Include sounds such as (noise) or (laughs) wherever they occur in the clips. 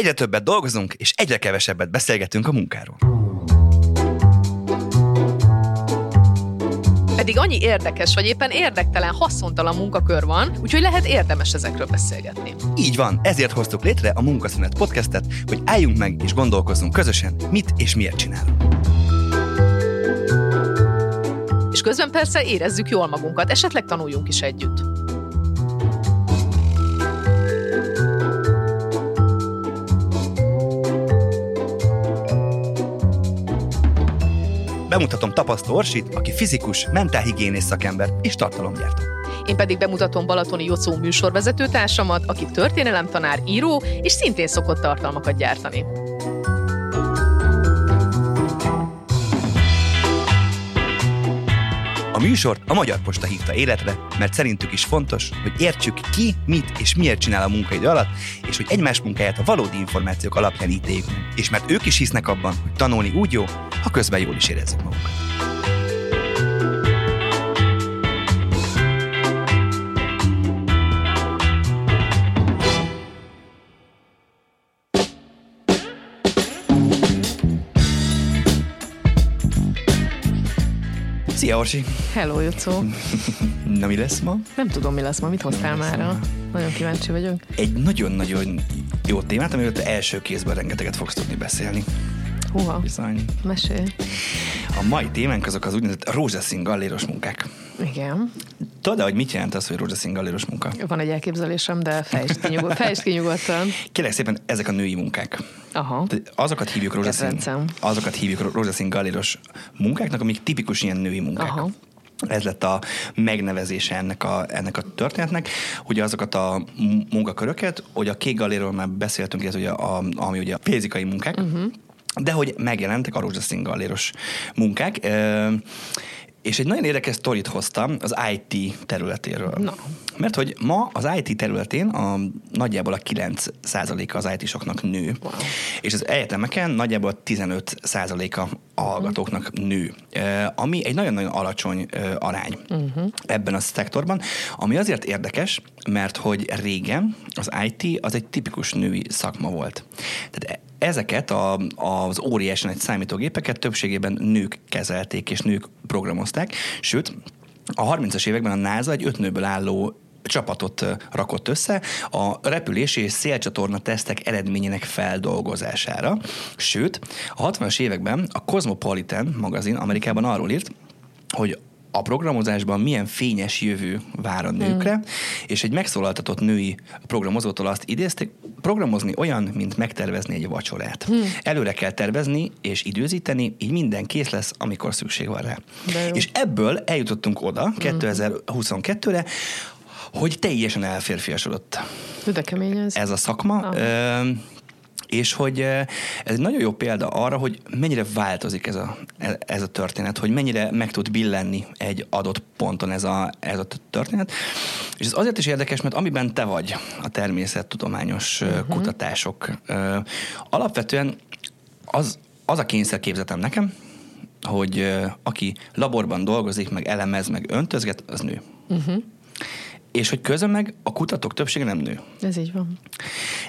Egyre többet dolgozunk, és egyre kevesebbet beszélgetünk a munkáról. Pedig annyi érdekes, vagy éppen érdektelen, haszontalan munkakör van, úgyhogy lehet érdemes ezekről beszélgetni. Így van, ezért hoztuk létre a Munkaszünet podcastet, hogy álljunk meg és gondolkozzunk közösen, mit és miért csinálunk. És közben persze érezzük jól magunkat, esetleg tanuljunk is együtt. Bemutatom Tapasztó Orsit, aki fizikus, mentálhigiénész szakember és tartalomgyártó. Én pedig bemutatom Balatoni Jocó műsorvezető társamat, aki történelemtanár, író, és szintén szokott tartalmakat gyártani. A a Magyar Posta hívta életre, mert szerintük is fontos, hogy értsük ki, mit és miért csinál a munkaidő alatt, és hogy egymás munkáját a valódi információk alapján ítéljük meg. És mert ők is hisznek abban, hogy tanulni úgy jó, ha közben jól is érezzük magunkat. Szia, Orsi! Hello, Jocó! (laughs) Na, mi lesz ma? Nem tudom, mi lesz ma. Mit hoztál már? ma? Nagyon kíváncsi vagyok. Egy nagyon-nagyon jó témát, amiről te első kézben rengeteget fogsz tudni beszélni. Húha, Bizony. mesélj. A mai témánk azok az úgynevezett rózsaszín galléros munkák. Igen. Tudod, hogy mit jelent az, hogy rózsaszín galléros munka? Van egy elképzelésem, de fejtsd ki, nyugod, fejtsd ki nyugodtan. Kérlek szépen, ezek a női munkák. Aha. Azokat hívjuk rózsaszín, Kedvencem. azokat hívjuk rózsaszín galléros munkáknak, amik tipikus ilyen női munkák. Aha. Ez lett a megnevezése ennek a, ennek a történetnek, hogy azokat a munkaköröket, hogy a kék galléról már beszéltünk, ez ugye a, ami ugye a fizikai munkák, uh-huh. de hogy megjelentek a rózsaszín galléros munkák. És egy nagyon érdekes sztorit hoztam az IT területéről. Na. Mert hogy ma az IT területén a, nagyjából a 9%-a az IT-soknak nő. Wow. És az egyetemeken nagyjából 15%-a a hallgatóknak nő, Eh, ami egy nagyon-nagyon alacsony arány uh-huh. ebben a szektorban, ami azért érdekes, mert hogy régen az IT az egy tipikus női szakma volt. Tehát ezeket a, az óriási nagy számítógépeket többségében nők kezelték és nők programozták, sőt, a 30-as években a NASA egy öt nőből álló csapatot rakott össze a repülési és szélcsatorna tesztek eredményének feldolgozására. Sőt, a 60-as években a Cosmopolitan magazin Amerikában arról írt, hogy a programozásban milyen fényes jövő vár a nőkre, hmm. és egy megszólaltatott női programozótól azt idézték, programozni olyan, mint megtervezni egy vacsorát. Hmm. Előre kell tervezni és időzíteni, így minden kész lesz, amikor szükség van rá. És ebből eljutottunk oda 2022-re, hogy teljesen elférfiasodott De kemény ez. ez a szakma, Aha. ö, és hogy ez egy nagyon jó példa arra, hogy mennyire változik ez a, ez a történet, hogy mennyire meg tud billenni egy adott ponton ez a, ez a történet. És ez azért is érdekes, mert amiben te vagy, a természettudományos uh-huh. kutatások, alapvetően az, az a kényszerképzetem nekem, hogy aki laborban dolgozik, meg elemez, meg öntözget, az nő. Uh-huh. És hogy közben meg a kutatók többsége nem nő. Ez így van.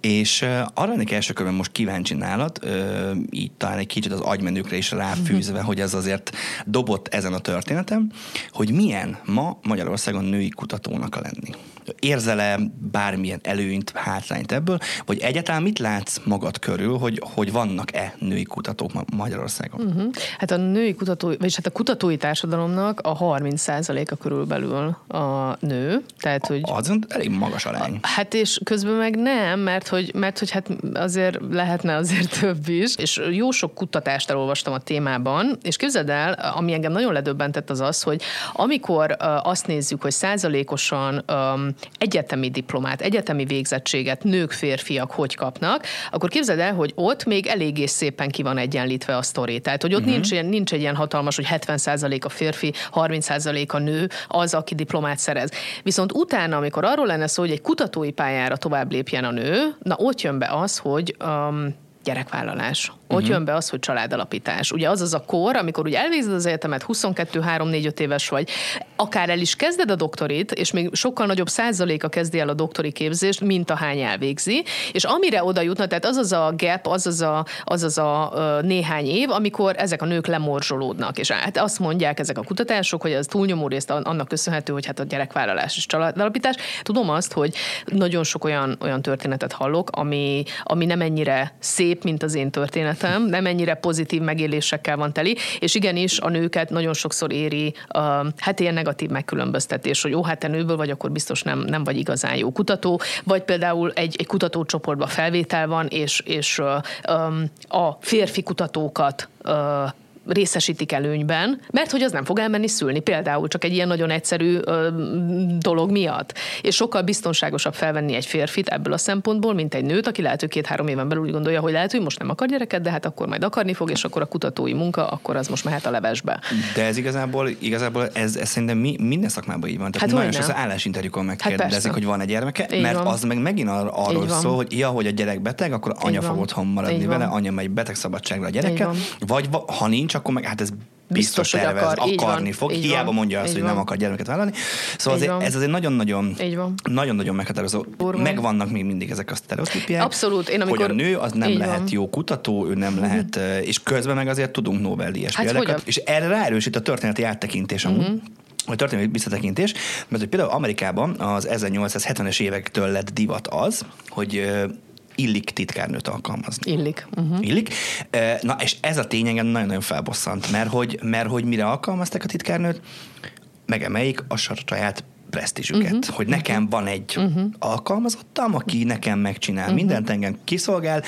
És uh, arra lennék első körben most kíváncsi nálad, uh, így talán egy kicsit az agymenőkre is ráfűzve, hogy ez azért dobott ezen a történetem, hogy milyen ma Magyarországon női kutatónak a lenni. Érzel-e bármilyen előnyt, hátrányt ebből, vagy egyáltalán mit látsz magad körül, hogy, hogy vannak-e női kutatók ma Magyarországon? Uh-huh. Hát a női kutatói, vagyis hát a kutatói társadalomnak a 30%-a körülbelül a nő, tehát hogy Az elég magas arány. Hát és közben meg nem, mert hogy, mert hogy hát azért lehetne azért több is, és jó sok kutatást elolvastam a témában, és képzeld el, ami engem nagyon ledöbbentett az az, hogy amikor uh, azt nézzük, hogy százalékosan um, egyetemi diplomát, egyetemi végzettséget nők, férfiak hogy kapnak, akkor képzeld el, hogy ott még eléggé szépen ki van egyenlítve a sztori. Tehát, hogy ott uh-huh. nincs, ilyen, nincs egy ilyen hatalmas, hogy 70% a férfi, 30% a nő, az, aki diplomát szerez. Viszont utána, amikor arról lenne szó, hogy egy kutatói pályára tovább lépjen a nő, na ott jön be az, hogy um, gyerekvállalás Ott uh-huh. jön be az, hogy családalapítás. Ugye az az a kor, amikor ugye elvégzed az egyetemet, 22, 3, 4, 5 éves vagy, akár el is kezded a doktorit, és még sokkal nagyobb százaléka kezdi el a doktori képzést, mint a hány elvégzi, és amire oda jutna, tehát az az a gap, az az a, az az a néhány év, amikor ezek a nők lemorzsolódnak, és hát azt mondják ezek a kutatások, hogy az túlnyomó részt annak köszönhető, hogy hát a gyerekvállalás és családalapítás. Tudom azt, hogy nagyon sok olyan, olyan történetet hallok, ami, ami nem ennyire szép, mint az én történetem, nem ennyire pozitív megélésekkel van teli, és igenis a nőket nagyon sokszor éri uh, hát ilyen negatív megkülönböztetés, hogy jó, hát te nőből vagy, akkor biztos nem, nem vagy igazán jó kutató, vagy például egy, egy kutatócsoportba felvétel van, és, és uh, um, a férfi kutatókat uh, részesítik előnyben, mert hogy az nem fog elmenni szülni, például csak egy ilyen nagyon egyszerű ö, dolog miatt. És sokkal biztonságosabb felvenni egy férfit ebből a szempontból, mint egy nőt, aki lehet, hogy két-három éven belül úgy gondolja, hogy lehet, hogy most nem akar gyereket, de hát akkor majd akarni fog, és akkor a kutatói munka, akkor az most mehet a levesbe. De ez igazából, igazából ez, ez szerintem mi, minden szakmában így van. Tehát hát nagyon sok állásinterjúkon megkérdezik, hát hogy van egy gyermeke, így mert van. az meg megint ar- arról szól, hogy ja, hogy a gyerek beteg, akkor anya fog otthon maradni így vele, van. anya megy beteg szabadságra a gyereke, vagy ha nincs, akkor meg hát ez biztos, biztos tervez, akar, akarni van, fog. Hiába van, mondja azt, hogy van. nem akar gyermeket vállalni. Szóval azért, ez azért nagyon-nagyon nagyon-nagyon meghatározó. Urban. Megvannak még mindig ezek a sztereotípiák. Abszolút. Én amikor... Hogy a nő az nem így lehet van. jó kutató, ő nem lehet, és közben meg azért tudunk Nobel-díjas hát példákat. És erre ráerősít a történeti áttekintés amúgy. Uh-huh vagy történelmi visszatekintés, mert hogy például Amerikában az 1870-es évektől lett divat az, hogy illik titkárnőt alkalmazni. Illik. Uh-huh. Illik. Na, és ez a tény engem nagyon-nagyon felbosszant, mert hogy, mert hogy mire alkalmazták a titkárnőt, megemeljék a saját presztízsüket, uh-huh. hogy nekem uh-huh. van egy uh-huh. alkalmazottam, aki nekem megcsinál uh-huh. mindent, engem kiszolgál,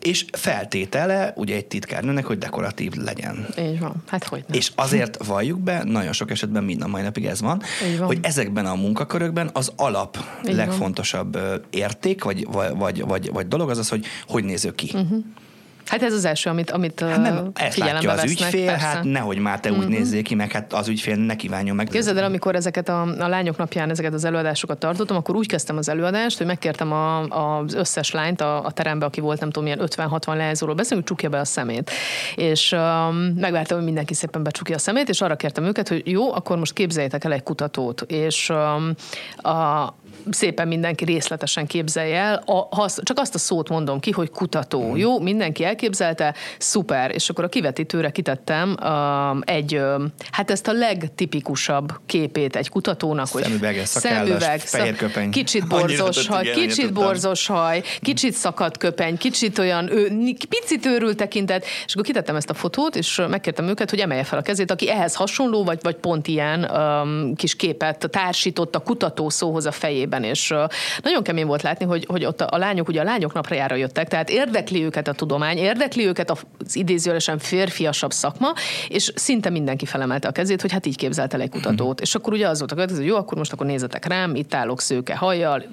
és feltétele ugye egy titkárnőnek, hogy dekoratív legyen. Így van, hát hogy nem. És azért valljuk be, nagyon sok esetben mind a mai napig ez van, van. hogy ezekben a munkakörökben az alap Így legfontosabb van. érték, vagy, vagy, vagy, vagy, vagy dolog az az, hogy hogy néző ki. Uh-huh. Hát ez az első, amit, amit hát nem, ezt látja az vesznek, ügyfél, persze. hát nehogy már te úgy mhm. nézzék ki, meg hát az ügyfél ne kívánjon meg. Képzeld el, amikor ezeket a, a lányok napján ezeket az előadásokat tartottam, akkor úgy kezdtem az előadást, hogy megkértem a, az összes lányt a, a terembe, aki volt, nem tudom, milyen 50-60 leányzóról beszélni, hogy csukja be a szemét. És um, megvártam, hogy mindenki szépen becsukja a szemét, és arra kértem őket, hogy jó, akkor most képzeljétek el egy kutatót. És um, a, szépen mindenki részletesen képzelje el, a, ha csak azt a szót mondom ki, hogy kutató. Mm. Jó, mindenki elképzelte, szuper. És akkor a kivetítőre kitettem uh, egy, uh, hát ezt a legtipikusabb képét egy kutatónak, hogy szemüveg, szemüveg köpeny. kicsit borzos haj, kicsit borzos haj, kicsit szakadt köpeny, kicsit olyan, ő, picit őrült tekintet, és akkor kitettem ezt a fotót, és megkértem őket, hogy emelje fel a kezét, aki ehhez hasonló, vagy, vagy pont ilyen um, kis képet társított a kutató szóhoz a fejében esetében, és nagyon kemény volt látni, hogy, hogy ott a lányok, ugye a lányok napjára jöttek, tehát érdekli őket a tudomány, érdekli őket az idézőjelesen férfiasabb szakma, és szinte mindenki felemelte a kezét, hogy hát így képzelt el egy kutatót. És akkor ugye az volt a következő, hogy jó, akkor most akkor nézzetek rám, itt állok szőke hajjal,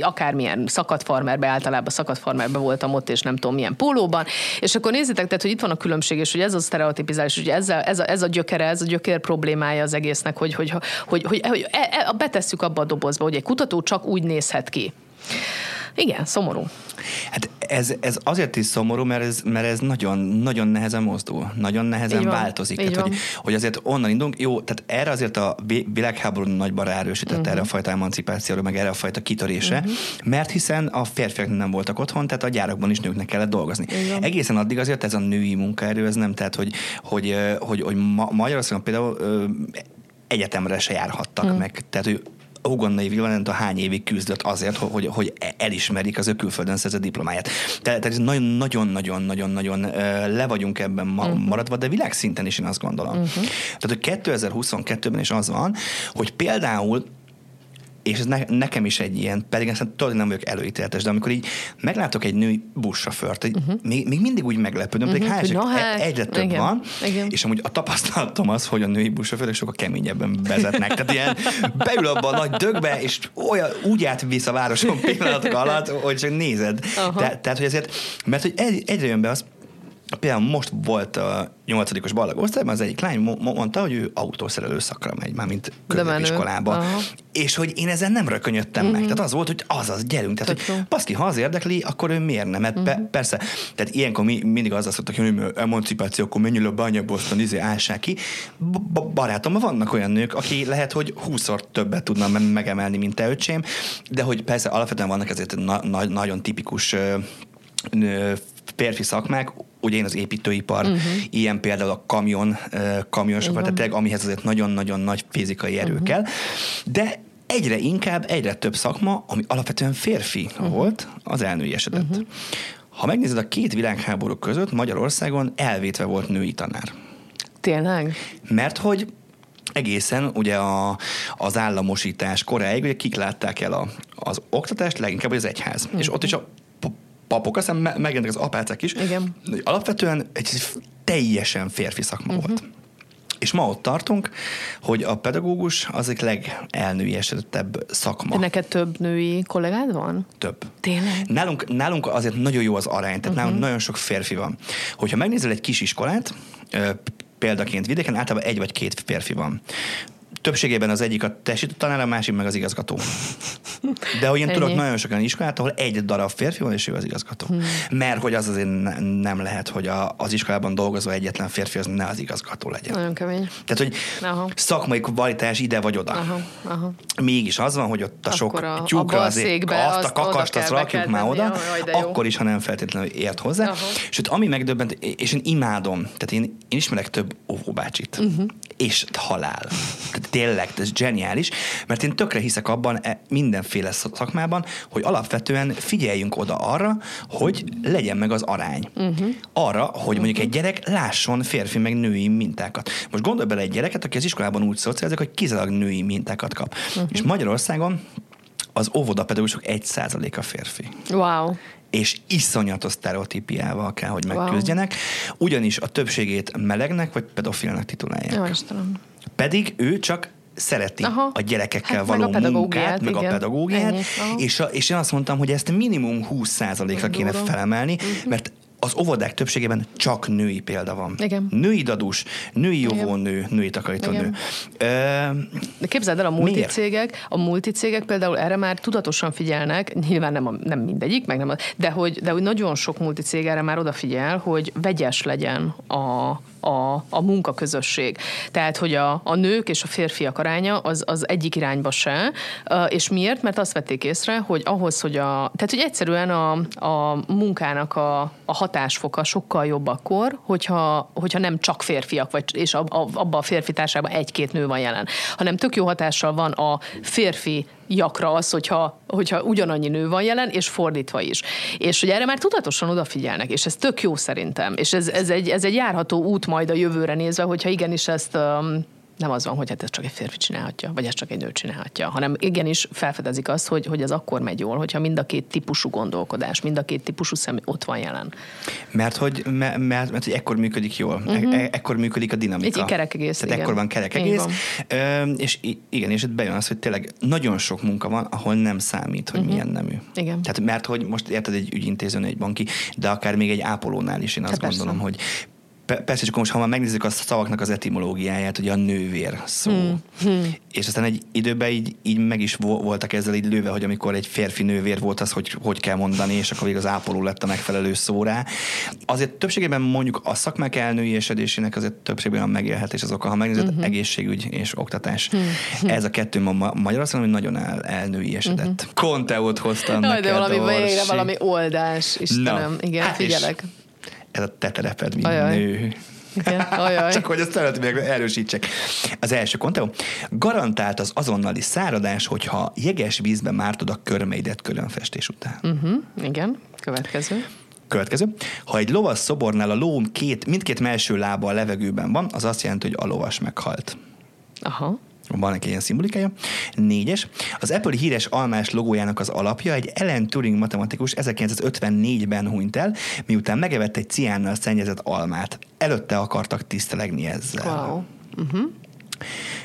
akármilyen szakadfarmerbe, általában szakadfarmerbe voltam ott, és nem tudom milyen pólóban, és akkor nézzétek, tehát, hogy itt van a különbség, és hogy ez a sztereotipizálás, hogy ez a, ez a, ez a gyökere, ez a gyökér problémája az egésznek, hogy, hogy, hogy, hogy, hogy, hogy e, e, betesszük abba a dobozba, hogy egy kutató csak úgy nézhet ki. Igen, szomorú. Hát ez, ez azért is szomorú, mert ez, mert ez nagyon, nagyon nehezen mozdul, nagyon nehezen van, változik. Tehát, hogy, hogy azért onnan indulunk, jó, tehát erre azért a világháború nagyban ráerősített uh-huh. erre a fajta emancipációra, meg erre a fajta kitörése, uh-huh. mert hiszen a férfiak nem voltak otthon, tehát a gyárakban is nőknek kellett dolgozni. Igen. Egészen addig azért ez a női munkaerő, ez nem, tehát hogy, hogy, hogy, hogy ma, Magyarországon például egyetemre se járhattak uh-huh. meg. Tehát, hogy Ugandai a hány évig küzdött azért, hogy, hogy elismerik az ő külföldön szerzett diplomáját. Tehát, tehát nagyon-nagyon-nagyon-nagyon le vagyunk ebben uh-huh. maradva, de világszinten is én azt gondolom. Uh-huh. Tehát, hogy 2022-ben is az van, hogy például és ez ne, nekem is egy ilyen, pedig ezt tudod, nem vagyok előítéletes, de amikor így meglátok egy női buszsofőrt, uh-huh. még, még mindig úgy meglepődöm, uh-huh. pedig uh-huh. hát, egyre több igen. van, igen. és amúgy a tapasztalatom az, hogy a női buszsofőrök sokkal keményebben vezetnek. Tehát ilyen beül abba a nagy dögbe, és olyan úgy átvisz a városon pillanatok alatt, hogy csak nézed. Te, tehát, hogy ezért, mert hogy egyre jön be az, például most volt a nyolcadikos ballag osztályban, az egyik lány mondta, hogy ő autószerelő szakra megy, már mint középiskolába. És hogy én ezen nem rökönyödtem uh-huh. meg. Mhm. Tehát az volt, hogy azaz, gyerünk. Tehát, hogy baszki, ha az érdekli, akkor ő miért nem? Mert uh-huh. pe- persze, tehát ilyenkor mi, mindig az szoktak, hogy emancipáció, akkor menjél a bányaboszton, izé, ássák ki. Barátom, vannak olyan nők, aki lehet, hogy húszszor többet tudna megemelni, mint te öcsém, de hogy persze alapvetően vannak ezért na- na- nagyon tipikus férfi szakmák, ugye én az építőipar, uh-huh. ilyen például a kamion, kamionsofőr, tehát amihez azért nagyon-nagyon nagy fizikai erő uh-huh. kell, de egyre inkább, egyre több szakma, ami alapvetően férfi uh-huh. volt, az elnőiesedett. Uh-huh. Ha megnézed a két világháború között, Magyarországon elvétve volt női tanár. Tényleg? Mert hogy egészen ugye a, az államosítás koráig, ugye kik látták el a, az oktatást, leginkább az egyház. Uh-huh. És ott is a papok, aztán megjelentek az apácák is. Igen. Alapvetően egy teljesen férfi szakma uh-huh. volt. És ma ott tartunk, hogy a pedagógus az egy legelnőiesedettebb szakma. De neked több női kollégád van? Több. Tényleg? Nálunk, nálunk azért nagyon jó az arány, tehát uh-huh. nálunk nagyon sok férfi van. Hogyha megnézel egy kis iskolát, példaként vidéken általában egy vagy két férfi van többségében az egyik a tesítő tanár, a másik meg az igazgató. (laughs) De hogy én tudok nagyon sok olyan iskolát, ahol egy darab férfi van, és ő az igazgató. Hmm. Mert hogy az azért ne, nem lehet, hogy a, az iskolában dolgozó egyetlen férfi az ne az igazgató legyen. Nagyon kemény. Tehát, hogy aha. szakmai kvalitás ide vagy oda. Aha. Aha. Mégis az van, hogy ott a sok a, tyúkra azért azt a kakast, azt rakjuk már oda, jaj, akkor is, ha nem feltétlenül ért hozzá. Aha. Sőt, ami megdöbbent, és én imádom, tehát én, én ismerek több óvóbácsit, uh-huh. és halál. Tehát tényleg, ez zseniális, mert én tökre hiszek abban e, mindenféle szakmában, hogy alapvetően figyeljünk oda arra, hogy legyen meg az arány. Uh-huh. Arra, hogy mondjuk egy gyerek lásson férfi meg női mintákat. Most gondolj bele egy gyereket, aki az iskolában úgy szocializik, hogy kizárólag női mintákat kap. Uh-huh. És Magyarországon az óvodapedagógusok egy a férfi. Wow és iszonyatos sztereotípiával kell, hogy megküzdjenek, wow. ugyanis a többségét melegnek vagy pedofilnek titulálják. Jó, Pedig ő csak szereti Aha. a gyerekekkel hát való meg a munkát, meg igen. a pedagógiát, és, a, és én azt mondtam, hogy ezt minimum 20%-ra kéne felemelni, uh-huh. mert az óvodák többségében csak női példa van. Igen. Női dadus, női jóvónő, női takarítónő. De képzeld el, a multicégek, a multicégek például erre már tudatosan figyelnek, nyilván nem, a, nem mindegyik, meg nem a, de hogy, de hogy nagyon sok multicég erre már odafigyel, hogy vegyes legyen a, a, a munkaközösség. Tehát, hogy a, a nők és a férfiak aránya az, az egyik irányba se, és miért? Mert azt vették észre, hogy ahhoz, hogy a, tehát, hogy egyszerűen a, a munkának a, a hatásfoka sokkal jobb akkor, hogyha, hogyha nem csak férfiak, vagy, és abban a férfi társában egy-két nő van jelen, hanem tök jó hatással van a férfi jakra az, hogyha, hogyha ugyanannyi nő van jelen, és fordítva is. És hogy erre már tudatosan odafigyelnek, és ez tök jó szerintem. És ez, ez, egy, ez egy járható út majd a jövőre nézve, hogyha igenis ezt um, nem az van, hogy hát ez csak egy férfi csinálhatja, vagy ez csak egy nő csinálhatja, hanem igenis felfedezik azt, hogy, hogy ez akkor megy jól, hogyha mind a két típusú gondolkodás, mind a két típusú szem ott van jelen. Mert hogy, mert, mert, mert hogy ekkor működik jól, uh-huh. e- ekkor működik a dinamika. Egy kerek egész. Tehát igen. ekkor van kerek egész. Ö, és igen, és itt bejön az, hogy tényleg nagyon sok munka van, ahol nem számít, hogy uh-huh. milyen nemű. Igen. Tehát mert hogy most érted egy ügyintézőn, egy banki, de akár még egy ápolónál is én azt hát gondolom, persze. hogy persze, csak most ha már megnézzük a szavaknak az etimológiáját, hogy a nővér szó. Hmm. Hmm. És aztán egy időben így, így meg is voltak ezzel így lőve, hogy amikor egy férfi nővér volt, az hogy, hogy kell mondani, és akkor végig az ápoló lett a megfelelő szó rá. Azért többségében mondjuk a szakmák elnői esedésének azért többségében a megélhetés az oka. Ha megnézed, uh-huh. egészségügy és oktatás. Uh-huh. Ez a kettő ma Magyarországon, hogy nagyon el, elnői esedett. Uh-huh. Konteót hoztam Jaj, de valami, végre valami oldás, Istenem. Na, Igen, hát figyelek. És ez a te tereped, mint Ajaj. nő. Igen, ajaj. (laughs) Csak hogy ezt szeretném erősítsek. Az első konteó. Garantált az azonnali száradás, hogyha jeges vízbe mártod a körmeidet különfestés után. Uh-huh, igen, következő. Következő. Ha egy lovas szobornál a ló két, mindkét melső lába a levegőben van, az azt jelenti, hogy a lovas meghalt. Aha van egy ilyen szimbolikája. Négyes. Az Apple híres almás logójának az alapja egy Ellen Turing matematikus 1954-ben hunyt el, miután megevett egy ciánnal szennyezett almát. Előtte akartak tisztelegni ezzel. Wow. Uh-huh.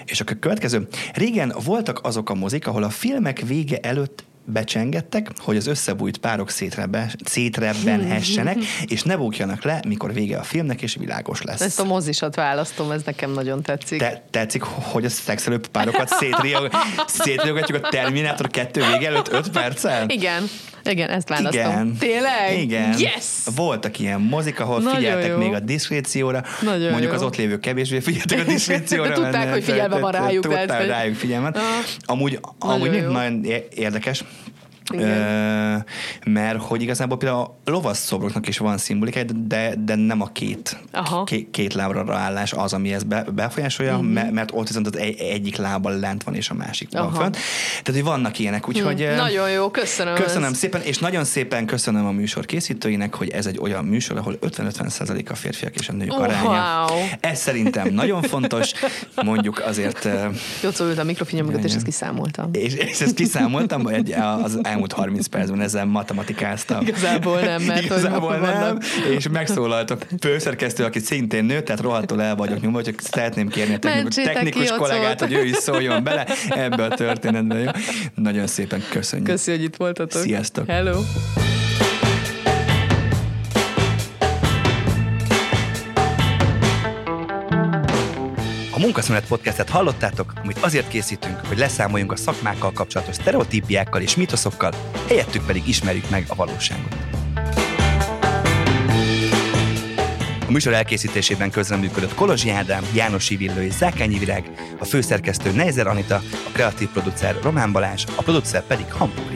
És akkor következő. Régen voltak azok a mozik, ahol a filmek vége előtt becsengettek, hogy az összebújt párok szétrebe, szétrebbenhessenek, (laughs) és ne bújjanak le, mikor vége a filmnek, és világos lesz. Ezt a mozisat választom, ez nekem nagyon tetszik. Te, tetszik, hogy a szexelő párokat (laughs) szétriogatjuk a Terminátor 2 vége előtt 5 perccel? Igen. Igen, ezt választom. Igen. Tényleg? Igen. Yes! Voltak ilyen mozik, ahol Nagyon figyeltek jó. még a diszkrécióra. Nagyon Mondjuk jó. az ott lévő kevésbé figyeltek a diszkrécióra. (laughs) De tudták, hogy figyelme van rájuk. Tudták rájuk figyelmet. Amúgy, amúgy nagyon érdekes, igen. mert hogy igazából például a lovasszobroknak is van szimbolikája, de, de nem a két, Aha. két, két lábra állás az, ami ezt be, befolyásolja, uh-huh. mert ott viszont az egy, egyik lába lent van, és a másik Aha. van fönt. Tehát, hogy vannak ilyenek, úgyhogy... Hmm. Nagyon jó, köszönöm. Köszönöm ezt. szépen, és nagyon szépen köszönöm a műsor készítőinek, hogy ez egy olyan műsor, ahol 50-50 a férfiak és a nők oh, aránya. Wow. Ez szerintem nagyon fontos, mondjuk azért... Jó, szóval a mikrofigyelmüket, és ezt kiszámoltam. És, és ezt kiszámoltam, egy, az elmúlt 30 percben ezzel matematikáztam. Igazából nem, mert Igazából nem, vannak. és megszólalt a főszerkesztő, aki szintén nő, tehát rohadtul el vagyok nyomva, hogy szeretném kérni a technikus, technikus kollégát, hogy ő is szóljon bele ebbe a történetbe. Jó? Nagyon szépen köszönjük. Köszi, hogy itt voltatok. Sziasztok. Hello. Munkaszünet podcastet hallottátok, amit azért készítünk, hogy leszámoljunk a szakmákkal kapcsolatos sztereotípiákkal és mitoszokkal, helyettük pedig ismerjük meg a valóságot. A műsor elkészítésében közreműködött Kolozsi Ádám, János Villő és Zákányi Virág, a főszerkesztő Neizer Anita, a kreatív producer Román Balázs, a producer pedig Hamburg